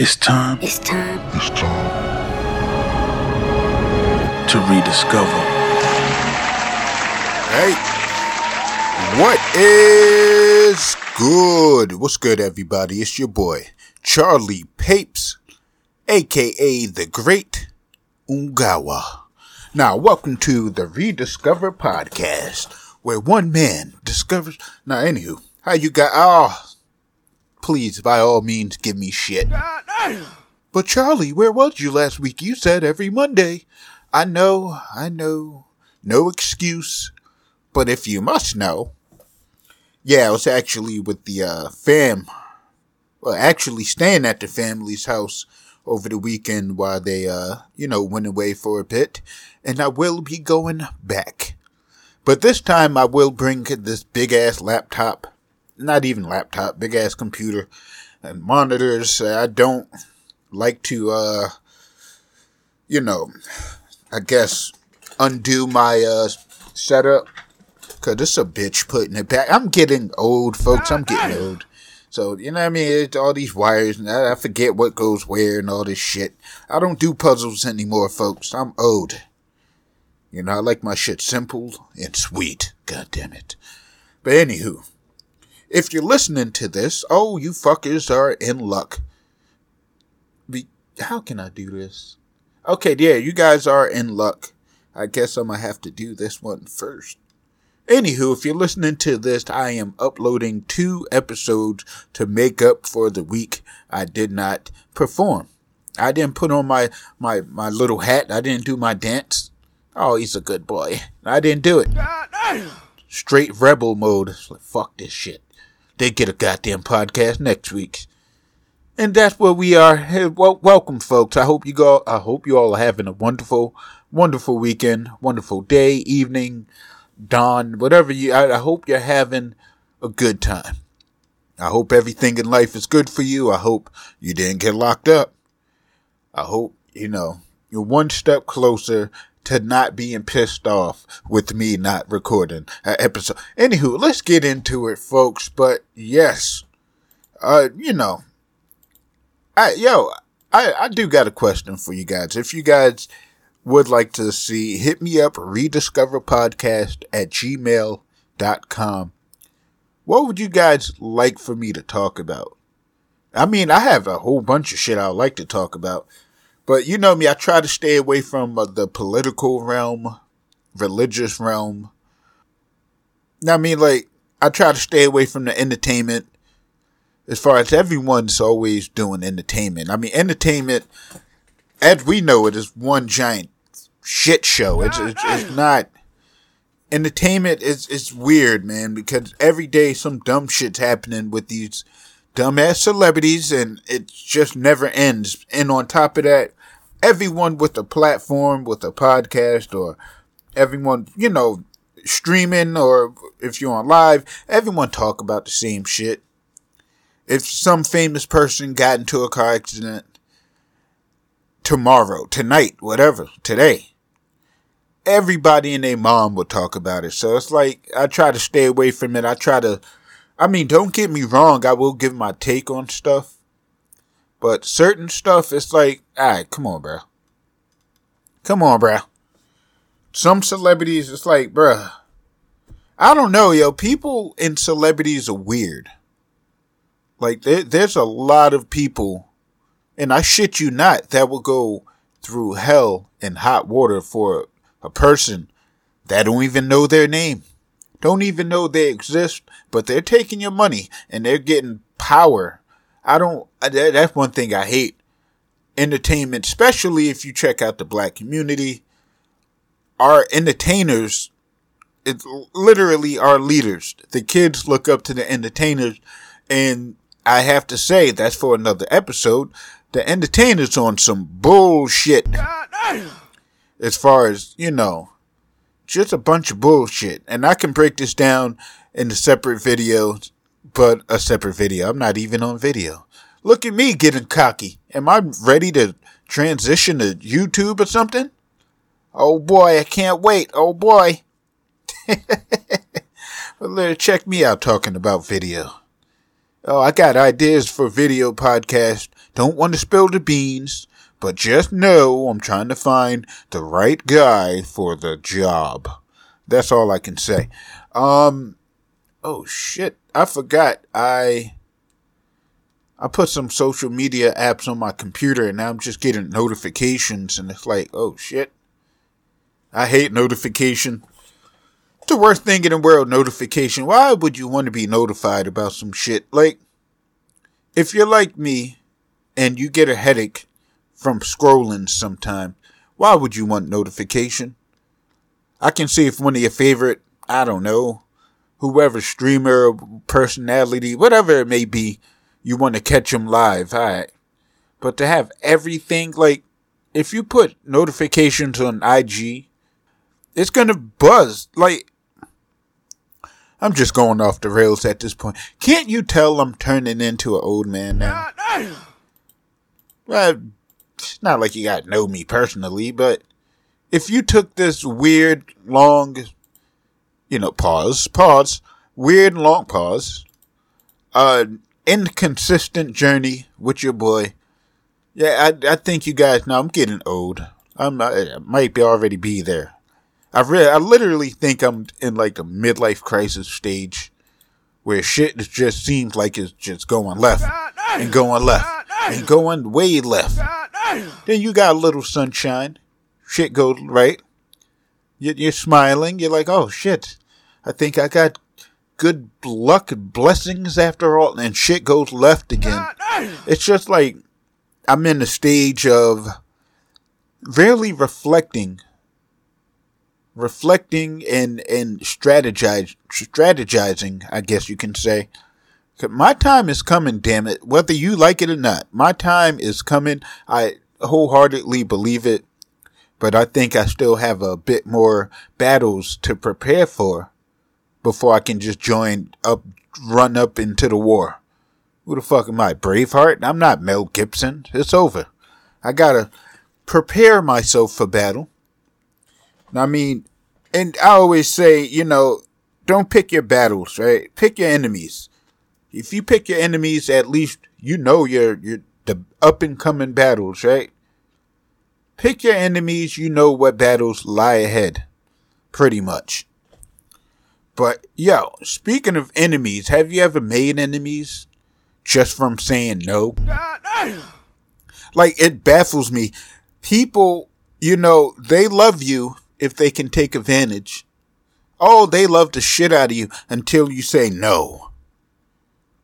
It's time It's time. It's time. to rediscover. Hey, what is good? What's good, everybody? It's your boy, Charlie Papes, aka the Great Ungawa. Now, welcome to the Rediscover Podcast, where one man discovers. Now, anywho, how you got? Oh, please, by all means, give me shit. But Charlie, where was you last week? You said every Monday. I know, I know. No excuse. But if you must know, yeah, I was actually with the uh, fam. Well, actually staying at the family's house over the weekend while they, uh, you know, went away for a bit. And I will be going back. But this time I will bring this big ass laptop. Not even laptop, big ass computer and monitors. I don't like to, uh, you know, I guess undo my, uh, setup. Cause it's a bitch putting it back. I'm getting old, folks. I'm getting old. So, you know what I mean? It's all these wires and I I forget what goes where and all this shit. I don't do puzzles anymore, folks. I'm old. You know, I like my shit simple and sweet. God damn it. But anywho, if you're listening to this, oh, you fuckers are in luck. Be- how can I do this? Okay, yeah, you guys are in luck. I guess I'm gonna have to do this one first. Anywho, if you're listening to this, I am uploading two episodes to make up for the week I did not perform. I didn't put on my, my, my little hat. I didn't do my dance. Oh, he's a good boy. I didn't do it. Straight rebel mode. It's like, fuck this shit. They get a goddamn podcast next week. And that's where we are. Hey, well, welcome, folks. I hope you go. I hope you all are having a wonderful, wonderful weekend, wonderful day, evening, dawn, whatever you. I, I hope you're having a good time. I hope everything in life is good for you. I hope you didn't get locked up. I hope you know you're one step closer to not being pissed off with me not recording an episode. Anywho, let's get into it, folks. But yes, uh, you know, I yo, I I do got a question for you guys. If you guys would like to see, hit me up rediscover podcast at gmail.com. What would you guys like for me to talk about? I mean, I have a whole bunch of shit I would like to talk about, but you know me, I try to stay away from uh, the political realm, religious realm. Now, I mean, like, I try to stay away from the entertainment as far as everyone's always doing entertainment. I mean, entertainment, as we know it, is one giant shit show. It's it's, it's not entertainment. is it's weird, man, because every day some dumb shit's happening with these dumbass celebrities, and it just never ends. And on top of that, everyone with a platform, with a podcast, or everyone, you know, streaming, or if you're on live, everyone talk about the same shit if some famous person got into a car accident tomorrow, tonight, whatever, today, everybody and their mom would talk about it. So it's like I try to stay away from it. I try to, I mean, don't get me wrong. I will give my take on stuff, but certain stuff, it's like, all right, come on, bro. Come on, bro. Some celebrities, it's like, bruh. I don't know, yo. People and celebrities are weird. Like there, there's a lot of people, and I shit you not, that will go through hell and hot water for a person that don't even know their name, don't even know they exist, but they're taking your money and they're getting power. I don't. That, that's one thing I hate. Entertainment, especially if you check out the black community, our entertainers, it's literally our leaders. The kids look up to the entertainers and I have to say, that's for another episode. The entertainers on some bullshit. As far as, you know, just a bunch of bullshit. And I can break this down in a separate video, but a separate video. I'm not even on video. Look at me getting cocky. Am I ready to transition to YouTube or something? Oh boy, I can't wait. Oh boy. check me out talking about video. Oh, I got ideas for video podcast. Don't want to spill the beans, but just know I'm trying to find the right guy for the job. That's all I can say. Um, oh shit, I forgot. I I put some social media apps on my computer and now I'm just getting notifications and it's like, oh shit. I hate notification. the worst thing in the world, notification. Why would you want to be notified about some shit? Like, if you're like me and you get a headache from scrolling sometime, why would you want notification? I can see if one of your favorite, I don't know, whoever streamer, personality, whatever it may be, you want to catch them live, alright. But to have everything, like, if you put notifications on IG, it's gonna buzz. Like, I'm just going off the rails at this point. Can't you tell I'm turning into an old man now? Well, it's not like you got to know me personally, but if you took this weird, long, you know, pause, pause, weird, long pause, uh, inconsistent journey with your boy. Yeah, I, I think you guys know I'm getting old. I'm, I, I might be already be there. I really, I literally think I'm in like a midlife crisis stage where shit just seems like it's just going left and going left and going way left. Then you got a little sunshine. Shit goes right. You're smiling. You're like, oh shit. I think I got good luck and blessings after all, and shit goes left again. It's just like I'm in the stage of really reflecting, reflecting and and strategize, strategizing. I guess you can say. My time is coming, damn it. Whether you like it or not, my time is coming. I wholeheartedly believe it, but I think I still have a bit more battles to prepare for before I can just join up, run up into the war. Who the fuck am I? Braveheart? I'm not Mel Gibson. It's over. I gotta prepare myself for battle. I mean, and I always say, you know, don't pick your battles, right? Pick your enemies. If you pick your enemies, at least you know your your the up and coming battles, right? Pick your enemies, you know what battles lie ahead. Pretty much. But yo, speaking of enemies, have you ever made enemies just from saying no? Like it baffles me. People, you know, they love you if they can take advantage. Oh, they love the shit out of you until you say no.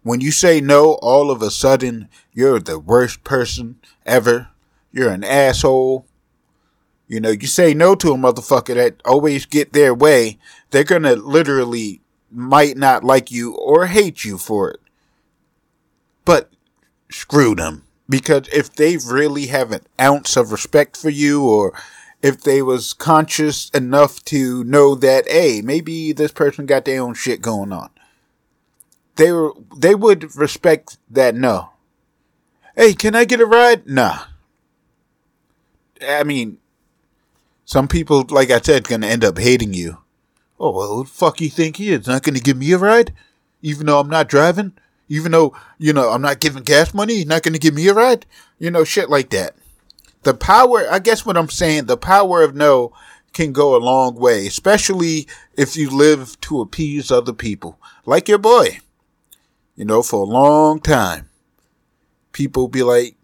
When you say no, all of a sudden you're the worst person ever. You're an asshole. You know, you say no to a motherfucker that always get their way, they're gonna literally might not like you or hate you for it. But screw them. Because if they really have an ounce of respect for you or if they was conscious enough to know that, hey, maybe this person got their own shit going on. They were, they would respect that no. Hey, can I get a ride? Nah. I mean, some people, like I said, gonna end up hating you. Oh, well, the fuck you think he is? Not gonna give me a ride? Even though I'm not driving? Even though, you know, I'm not giving gas money? He's not gonna give me a ride? You know, shit like that. The power, I guess what I'm saying, the power of no can go a long way, especially if you live to appease other people. Like your boy. You know, for a long time. People be like,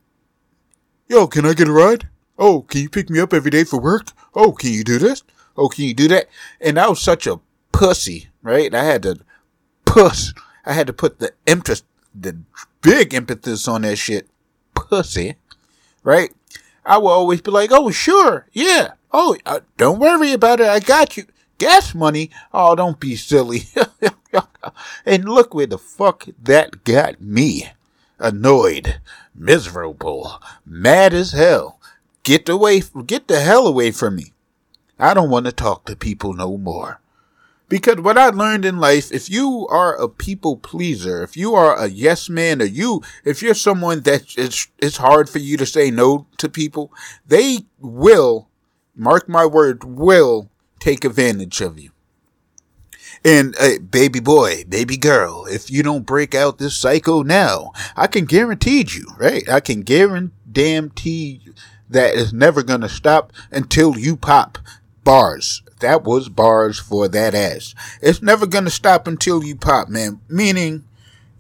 yo, can I get a ride? Oh, can you pick me up every day for work? Oh, can you do this? Oh, can you do that? And I was such a pussy, right? I had to puss. I had to put the emphasis, the big emphasis on that shit. Pussy, right? I will always be like, oh, sure, yeah. Oh, uh, don't worry about it. I got you. Gas money? Oh, don't be silly. and look where the fuck that got me. Annoyed, miserable, mad as hell. Get away, get the hell away from me. I don't want to talk to people no more. Because what I learned in life, if you are a people pleaser, if you are a yes man, or you, if you're someone that it's, it's hard for you to say no to people, they will, mark my word, will take advantage of you. And uh, baby boy, baby girl, if you don't break out this cycle now, I can guarantee you, right? I can guarantee you that it's never gonna stop until you pop bars. That was bars for that ass. It's never gonna stop until you pop, man. Meaning,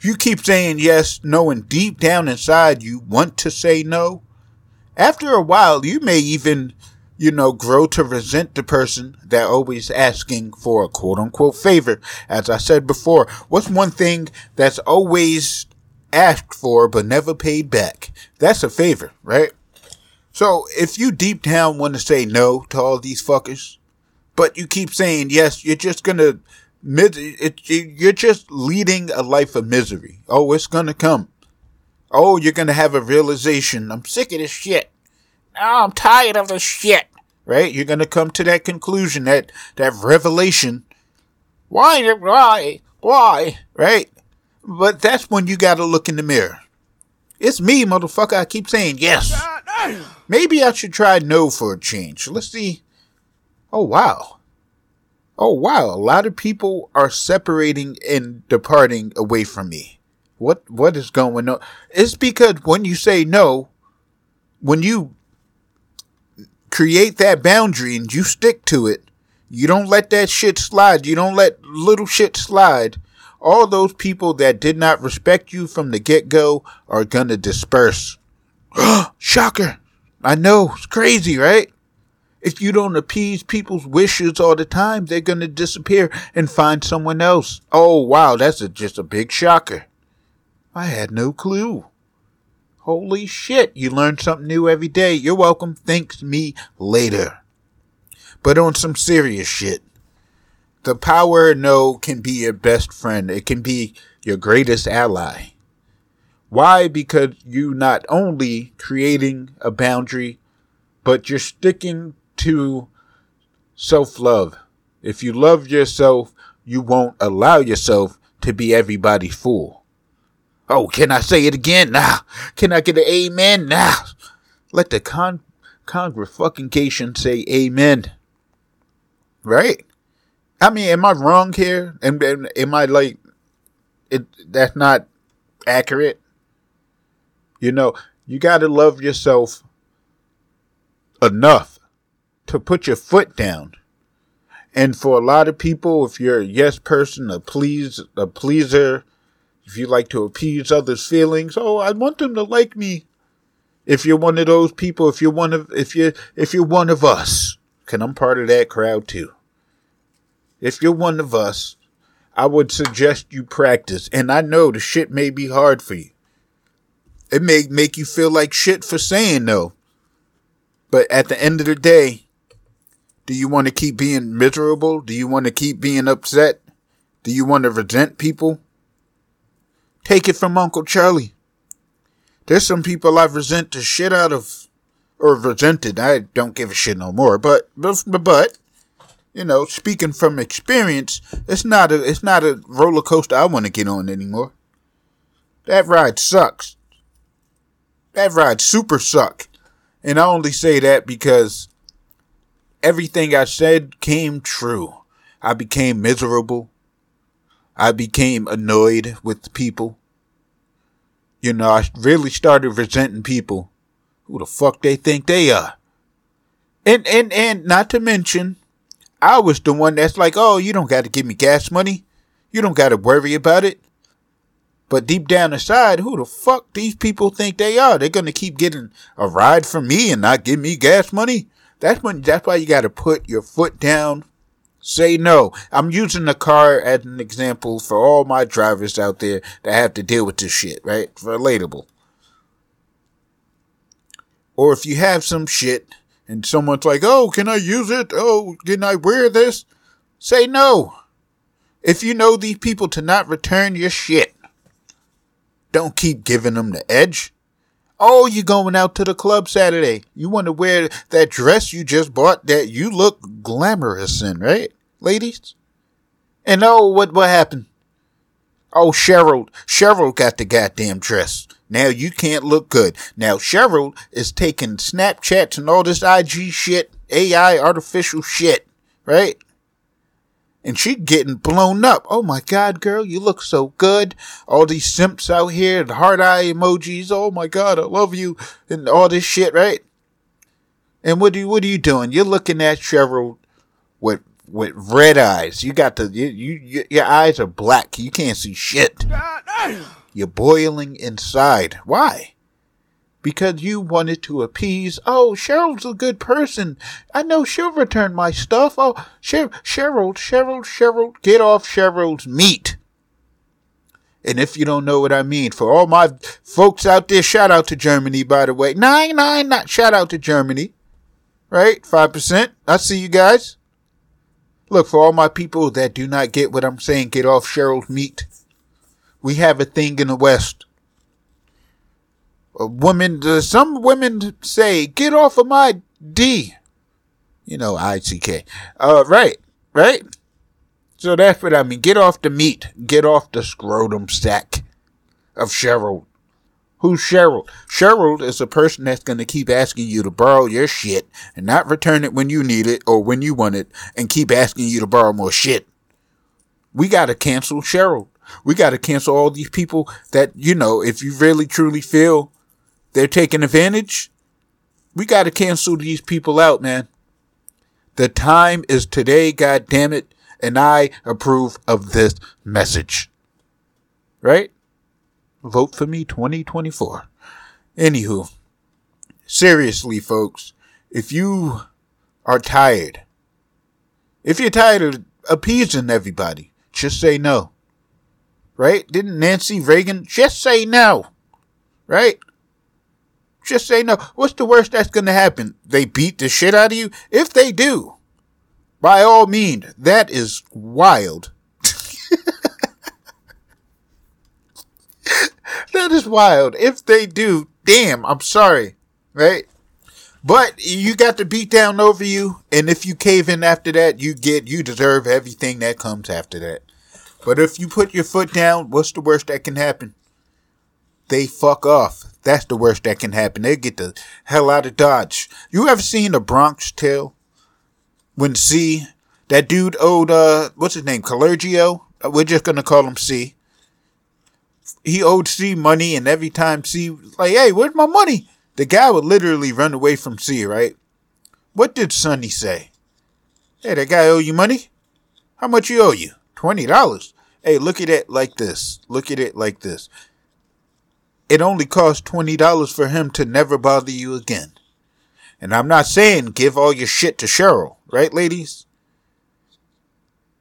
you keep saying yes, knowing deep down inside you want to say no, after a while, you may even you know, grow to resent the person that always asking for a quote unquote favor. As I said before, what's one thing that's always asked for but never paid back? That's a favor, right? So if you deep down want to say no to all these fuckers, but you keep saying yes, you're just gonna, you're just leading a life of misery. Oh, it's gonna come. Oh, you're gonna have a realization. I'm sick of this shit. Oh, I'm tired of this shit right? You're to come to that conclusion, that, that revelation. Why, why, why, right? But that's when you got to look in the mirror. It's me, motherfucker. I keep saying yes. Maybe I should try no for a change. Let's see. Oh, wow. Oh, wow. A lot of people are separating and departing away from me. What, what is going on? It's because when you say no, when you create that boundary and you stick to it. You don't let that shit slide. You don't let little shit slide. All those people that did not respect you from the get go are gonna disperse. Shocker. I know. It's crazy, right? If you don't appease people's wishes all the time, they're gonna disappear and find someone else. Oh wow, that's a, just a big shocker. I had no clue. Holy shit, you learn something new every day. You're welcome. Thanks me later. But on some serious shit, the power no can be your best friend. It can be your greatest ally. Why? Because you not only creating a boundary, but you're sticking to self love. If you love yourself, you won't allow yourself to be everybody's fool. Oh, can I say it again? Nah. Can I get an amen? Nah. Let the con congregation say amen. Right? I mean, am I wrong here? Am, am, am I like, it? that's not accurate? You know, you gotta love yourself enough to put your foot down. And for a lot of people, if you're a yes person, a please, a pleaser, if you like to appease others' feelings, oh, I want them to like me. If you're one of those people, if you're one of if you if you're one of us, can I'm part of that crowd too. If you're one of us, I would suggest you practice. And I know the shit may be hard for you. It may make you feel like shit for saying no. But at the end of the day, do you want to keep being miserable? Do you want to keep being upset? Do you want to resent people? Take it from Uncle Charlie. There's some people I resent the shit out of, or resented. I don't give a shit no more. But, but, but, you know, speaking from experience, it's not a, it's not a roller coaster I want to get on anymore. That ride sucks. That ride super suck. And I only say that because everything I said came true. I became miserable. I became annoyed with people. You know, I really started resenting people. Who the fuck they think they are? And and and not to mention, I was the one that's like, oh, you don't got to give me gas money. You don't got to worry about it. But deep down inside, who the fuck these people think they are? They're gonna keep getting a ride from me and not give me gas money. That's when. That's why you got to put your foot down Say no. I'm using the car as an example for all my drivers out there that have to deal with this shit, right? Relatable. Or if you have some shit and someone's like, oh, can I use it? Oh, can I wear this? Say no. If you know these people to not return your shit, don't keep giving them the edge. Oh, you going out to the club Saturday. You want to wear that dress you just bought that you look glamorous in, right? Ladies? And oh, what, what happened? Oh, Cheryl, Cheryl got the goddamn dress. Now you can't look good. Now Cheryl is taking Snapchats and all this IG shit, AI, artificial shit, right? And she getting blown up. Oh my God, girl, you look so good. All these simps out here, the heart eye emojis. Oh my God, I love you, and all this shit, right? And what do you, what are you doing? You're looking at Cheryl with with red eyes. You got the you, you your eyes are black. You can't see shit. You're boiling inside. Why? Because you wanted to appease. Oh, Cheryl's a good person. I know she'll return my stuff. Oh, Cheryl, Cheryl, Cheryl, Cheryl, get off Cheryl's meat. And if you don't know what I mean, for all my folks out there, shout out to Germany, by the way. Nine, nine, not shout out to Germany. Right? 5%. I see you guys. Look, for all my people that do not get what I'm saying, get off Cheryl's meat. We have a thing in the West women, uh, some women say, get off of my D. You know, I-C-K. Uh, right, right? So that's what I mean. Get off the meat. Get off the scrotum sack of Cheryl. Who's Cheryl? Cheryl is a person that's going to keep asking you to borrow your shit and not return it when you need it or when you want it and keep asking you to borrow more shit. We got to cancel Cheryl. We got to cancel all these people that, you know, if you really truly feel they're taking advantage. We got to cancel these people out, man. The time is today, God damn it, and I approve of this message. Right? Vote for me 2024. Anywho, seriously, folks, if you are tired, if you're tired of appeasing everybody, just say no. Right? Didn't Nancy Reagan just say no? Right? Just say no. What's the worst that's going to happen? They beat the shit out of you? If they do, by all means, that is wild. that is wild. If they do, damn, I'm sorry. Right? But you got the beat down over you, and if you cave in after that, you get you deserve everything that comes after that. But if you put your foot down, what's the worst that can happen? They fuck off. That's the worst that can happen. They get the hell out of Dodge. You ever seen the Bronx Tale? When C, that dude owed, uh, what's his name? Calogero? Uh, we're just gonna call him C. He owed C money, and every time C was like, hey, where's my money? The guy would literally run away from C, right? What did Sonny say? Hey, that guy owe you money? How much he owe you? Twenty dollars. Hey, look at it like this. Look at it like this it only costs $20 for him to never bother you again. And I'm not saying give all your shit to Cheryl, right, ladies?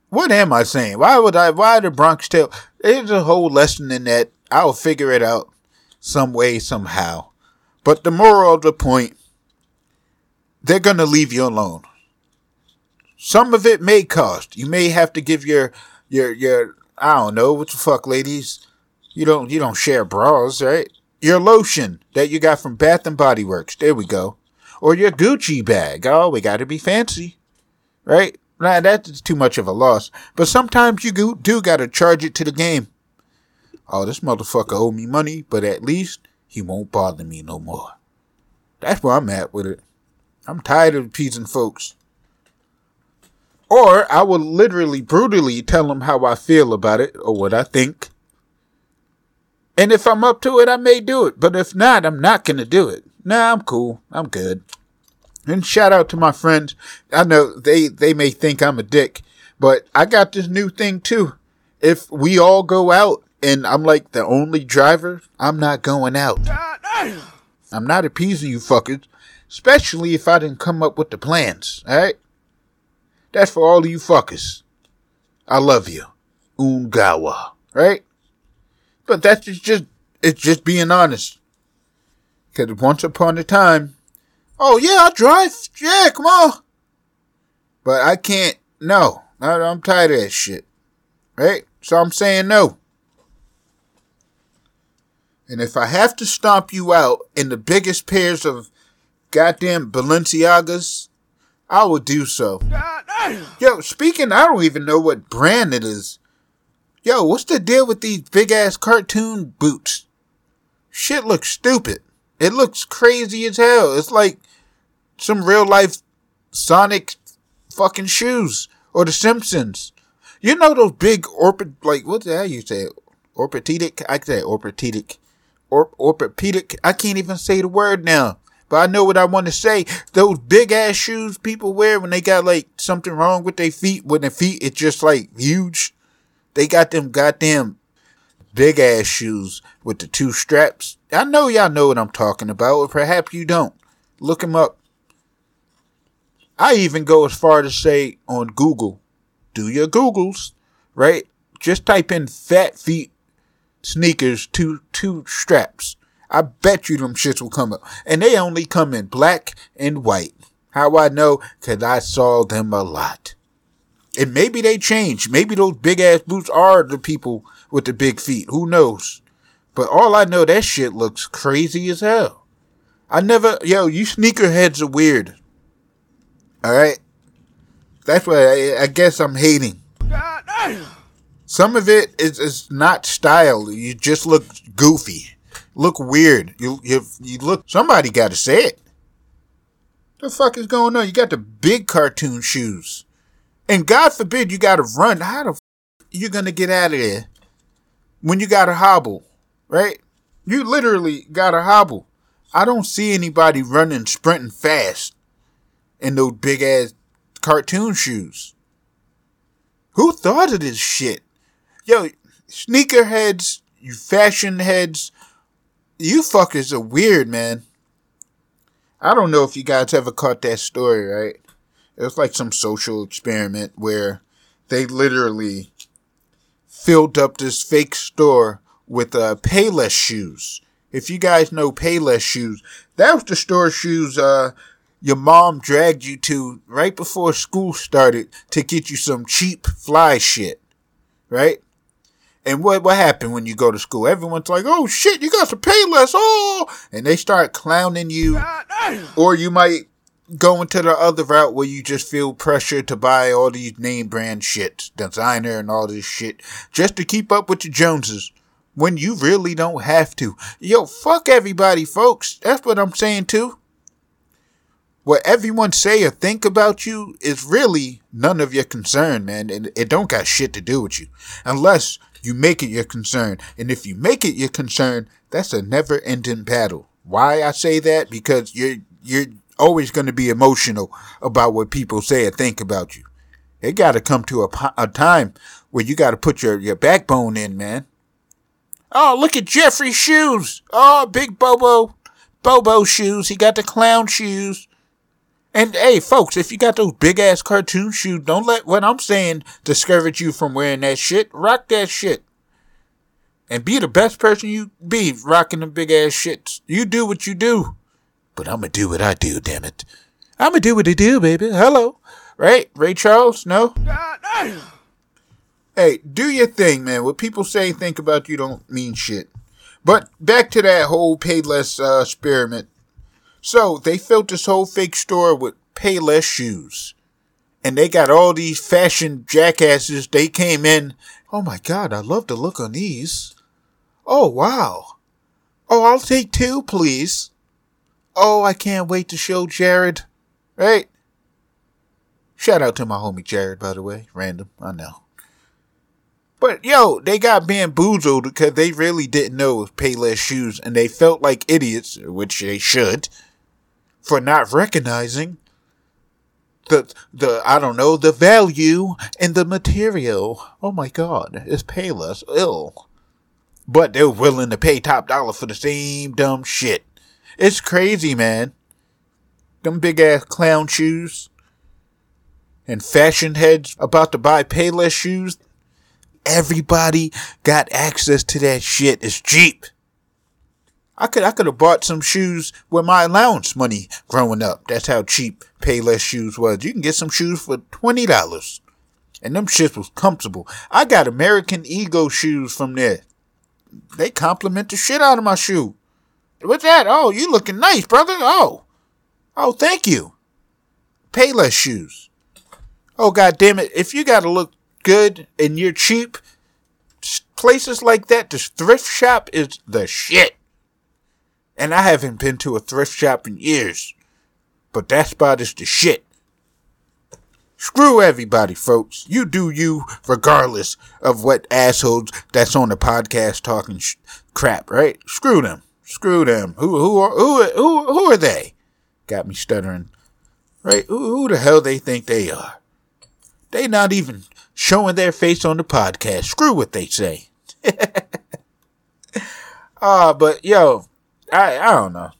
What am I saying? Why would I, why the Bronx Tale? There's a whole lesson in that. I'll figure it out some way, somehow. But the moral of the point, they're gonna leave you alone. Some of it may cost. You may have to give your, your, your, I don't know, what the fuck, ladies? You don't you don't share bras, right? Your lotion that you got from Bath and Body Works. There we go. Or your Gucci bag. Oh, we got to be fancy, right? Nah, that's too much of a loss. But sometimes you do got to charge it to the game. Oh, this motherfucker owe me money, but at least he won't bother me no more. That's where I'm at with it. I'm tired of appeasing folks. Or I will literally brutally tell them how I feel about it or what I think. And if I'm up to it, I may do it. But if not, I'm not going to do it. Nah, I'm cool. I'm good. And shout out to my friends. I know they, they may think I'm a dick, but I got this new thing too. If we all go out and I'm like the only driver, I'm not going out. I'm not appeasing you fuckers, especially if I didn't come up with the plans, alright? That's for all of you fuckers. I love you. Ungawa, right? But that's just, it's just being honest. Because once upon a time, oh yeah, I'll drive. Yeah, come on. But I can't, no. I'm tired of that shit. Right? So I'm saying no. And if I have to stomp you out in the biggest pairs of goddamn Balenciagas, I will do so. Yo, speaking, I don't even know what brand it is. Yo, what's the deal with these big ass cartoon boots? Shit looks stupid. It looks crazy as hell. It's like some real life Sonic fucking shoes or the Simpsons You know those big orbit, like, what the hell you say? Orthopedic? I say orthopedic. Or, orthopedic. I can't even say the word now. But I know what I want to say. Those big ass shoes people wear when they got like something wrong with their feet, when their feet it's just like huge. They got them goddamn big ass shoes with the two straps. I know y'all know what I'm talking about, or perhaps you don't. Look them up. I even go as far to say on Google, do your Googles, right? Just type in fat feet sneakers, two two straps. I bet you them shits will come up. And they only come in black and white. How I know? Cause I saw them a lot. And maybe they change. Maybe those big ass boots are the people with the big feet. Who knows? But all I know, that shit looks crazy as hell. I never, yo, you sneakerheads are weird. Alright? That's why I, I guess I'm hating. Some of it is, is not style. You just look goofy. Look weird. You, you, you look, somebody gotta say it. The fuck is going on? You got the big cartoon shoes. And God forbid you gotta run. How the f- you gonna get out of there when you gotta hobble, right? You literally gotta hobble. I don't see anybody running, sprinting fast in those big ass cartoon shoes. Who thought of this shit? Yo, sneakerheads, you fashion heads, you fuckers are weird, man. I don't know if you guys ever caught that story, right? It was like some social experiment where they literally filled up this fake store with uh, Payless shoes. If you guys know Payless shoes, that was the store shoes uh, your mom dragged you to right before school started to get you some cheap fly shit, right? And what what happened when you go to school? Everyone's like, "Oh shit, you got to pay less!" Oh, and they start clowning you, or you might go to the other route where you just feel pressure to buy all these name brand shit, designer and all this shit, just to keep up with the Joneses. When you really don't have to. Yo, fuck everybody, folks. That's what I'm saying too what everyone say or think about you is really none of your concern, man. And it don't got shit to do with you. Unless you make it your concern. And if you make it your concern, that's a never ending battle. Why I say that? Because you're, you're always going to be emotional about what people say or think about you. It got to come to a, a time where you got to put your, your backbone in, man. Oh, look at Jeffrey's shoes. Oh, big Bobo. Bobo shoes. He got the clown shoes. And hey, folks, if you got those big ass cartoon shoes, don't let what I'm saying discourage you from wearing that shit. Rock that shit. And be the best person you be rocking the big ass shits. You do what you do. But I'm gonna do what I do, damn it. I'm gonna do what I do, baby. Hello. Right? Ray Charles? No? Hey, do your thing, man. What people say, think about you don't mean shit. But back to that whole Payless uh, experiment so they filled this whole fake store with Payless shoes. And they got all these fashion jackasses. They came in. Oh my God, I love the look on these. Oh wow. Oh, I'll take two, please. Oh, I can't wait to show Jared. Right? Shout out to my homie Jared, by the way. Random, I know. But yo, they got bamboozled because they really didn't know was Payless shoes and they felt like idiots, which they should for not recognizing the the I don't know the value in the material. Oh my God, it's payless, ill. But they're willing to pay top dollar for the same dumb shit. It's crazy, man. Them big ass clown shoes and fashion heads about to buy payless shoes. Everybody got access to that shit. It's cheap. I could I could have bought some shoes with my allowance money growing up. That's how cheap Payless shoes was. You can get some shoes for twenty dollars. And them shits was comfortable. I got American Eagle shoes from there. They compliment the shit out of my shoe. What's that? Oh, you looking nice, brother. Oh. Oh, thank you. Payless shoes. Oh god damn it. If you gotta look good and you're cheap, places like that, this thrift shop is the shit. And I haven't been to a thrift shop in years. But that spot is the shit. Screw everybody, folks. You do you, regardless of what assholes that's on the podcast talking sh- crap, right? Screw them. Screw them. Who who are who who who are they? Got me stuttering. Right? Who, who the hell they think they are? They not even showing their face on the podcast. Screw what they say. Ah, uh, but yo, I I don't know.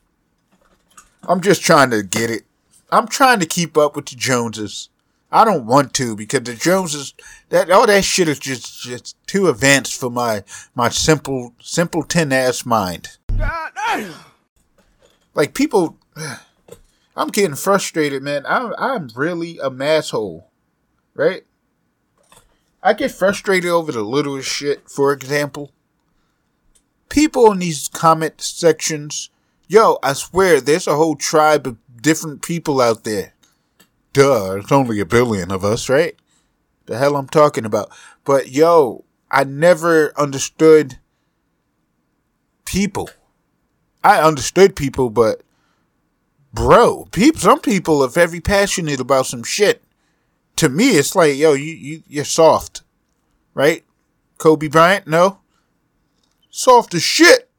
I'm just trying to get it. I'm trying to keep up with the Joneses. I don't want to because the Joneses that all that shit is just just too advanced for my my simple simpleton ass mind. Like people, I'm getting frustrated, man. I'm I'm really a masshole, right? I get frustrated over the littlest shit. For example, people in these comment sections, yo, I swear, there's a whole tribe of different people out there duh, it's only a billion of us, right? The hell I'm talking about. But yo, I never understood people. I understood people, but bro, people, some people are very passionate about some shit. To me, it's like, yo, you, you, you're soft, right? Kobe Bryant, no? Soft as shit.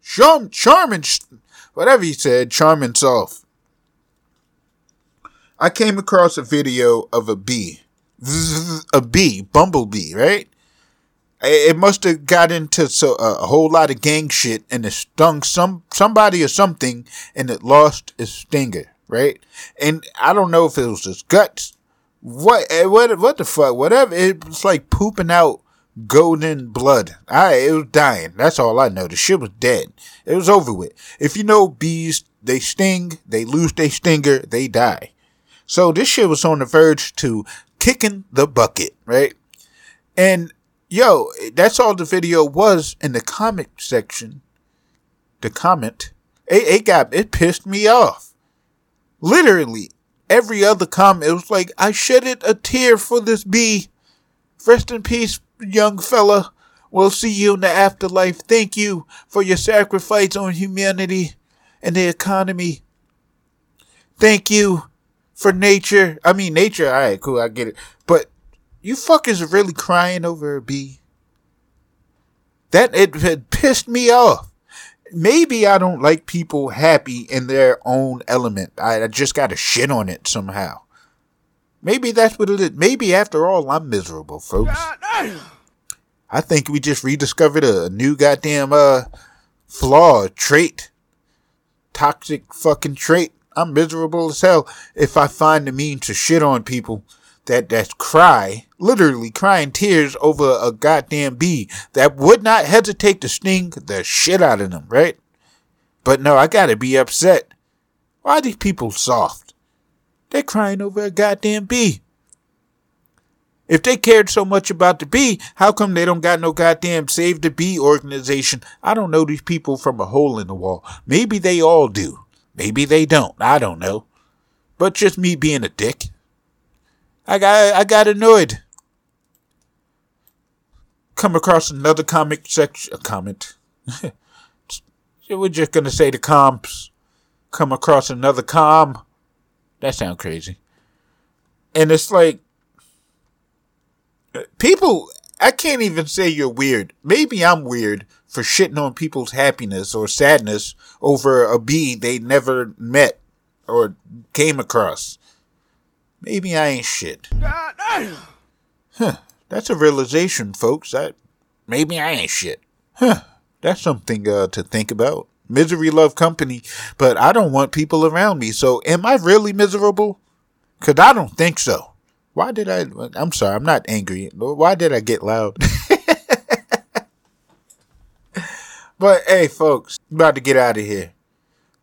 Charm, charming, whatever he said, charming soft. I came across a video of a bee, a bee, bumblebee, right? It must have got into so, a whole lot of gang shit and it stung some somebody or something and it lost its stinger, right? And I don't know if it was its guts, what, eh, what, what the fuck, whatever. It was like pooping out golden blood. I, it was dying. That's all I know. The shit was dead. It was over with. If you know bees, they sting, they lose their stinger, they die. So this shit was on the verge to kicking the bucket, right? And yo, that's all the video was in the comment section. The comment, it, it got, it pissed me off. Literally, every other comment, it was like, I shedded a tear for this bee. Rest in peace, young fella. We'll see you in the afterlife. Thank you for your sacrifice on humanity and the economy. Thank you for nature. I mean, nature, alright, cool, I get it. But you fuckers are really crying over a bee. That, it had pissed me off. Maybe I don't like people happy in their own element. I, I just gotta shit on it somehow. Maybe that's what it is. Maybe after all, I'm miserable, folks. I think we just rediscovered a new goddamn, uh, flaw, trait. Toxic fucking trait I'm miserable as hell if I find the means to shit on people that that cry, literally crying tears over a goddamn bee that would not hesitate to sting the shit out of them, right? But no, I gotta be upset. Why are these people soft? They're crying over a goddamn bee. If they cared so much about the bee, how come they don't got no goddamn Save the Bee organization? I don't know these people from a hole in the wall. Maybe they all do. Maybe they don't. I don't know. But just me being a dick. I got I got annoyed. Come across another comic section a comment. We're just gonna say the comps. Come across another com. That sounds crazy. And it's like people I can't even say you're weird. Maybe I'm weird for shitting on people's happiness or sadness over a bee they never met or came across. Maybe I ain't shit. Huh. That's a realization, folks. That maybe I ain't shit. Huh. That's something uh, to think about. Misery love company, but I don't want people around me. So am I really miserable? Cause I don't think so. Why did I? I'm sorry. I'm not angry. Why did I get loud? but hey, folks, about to get out of here.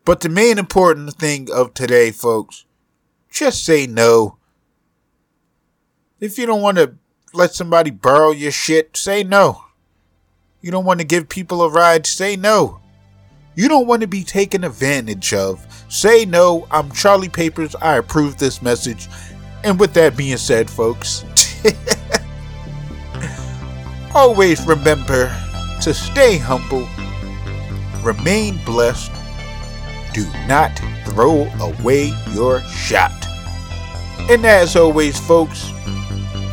But the main important thing of today, folks, just say no. If you don't want to let somebody borrow your shit, say no. You don't want to give people a ride, say no. You don't want to be taken advantage of, say no. I'm Charlie Papers. I approve this message. And with that being said, folks, always remember to stay humble, remain blessed, do not throw away your shot. And as always, folks,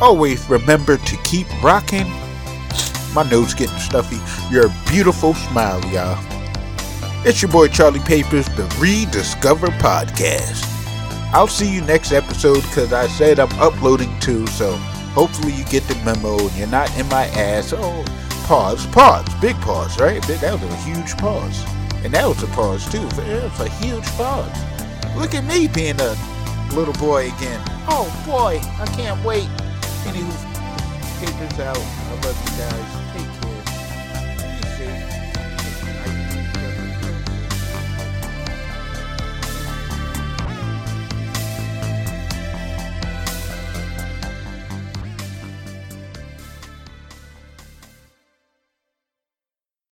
always remember to keep rocking. My nose getting stuffy. Your beautiful smile, y'all. It's your boy Charlie Papers, the Rediscover Podcast. I'll see you next episode because I said I'm uploading too, so hopefully you get the memo and you're not in my ass. Oh, pause, pause, big pause, right? That was a huge pause. And that was a pause too. It was a huge pause. Look at me being a little boy again. Oh boy, I can't wait. Anywho, papers out. I love you guys.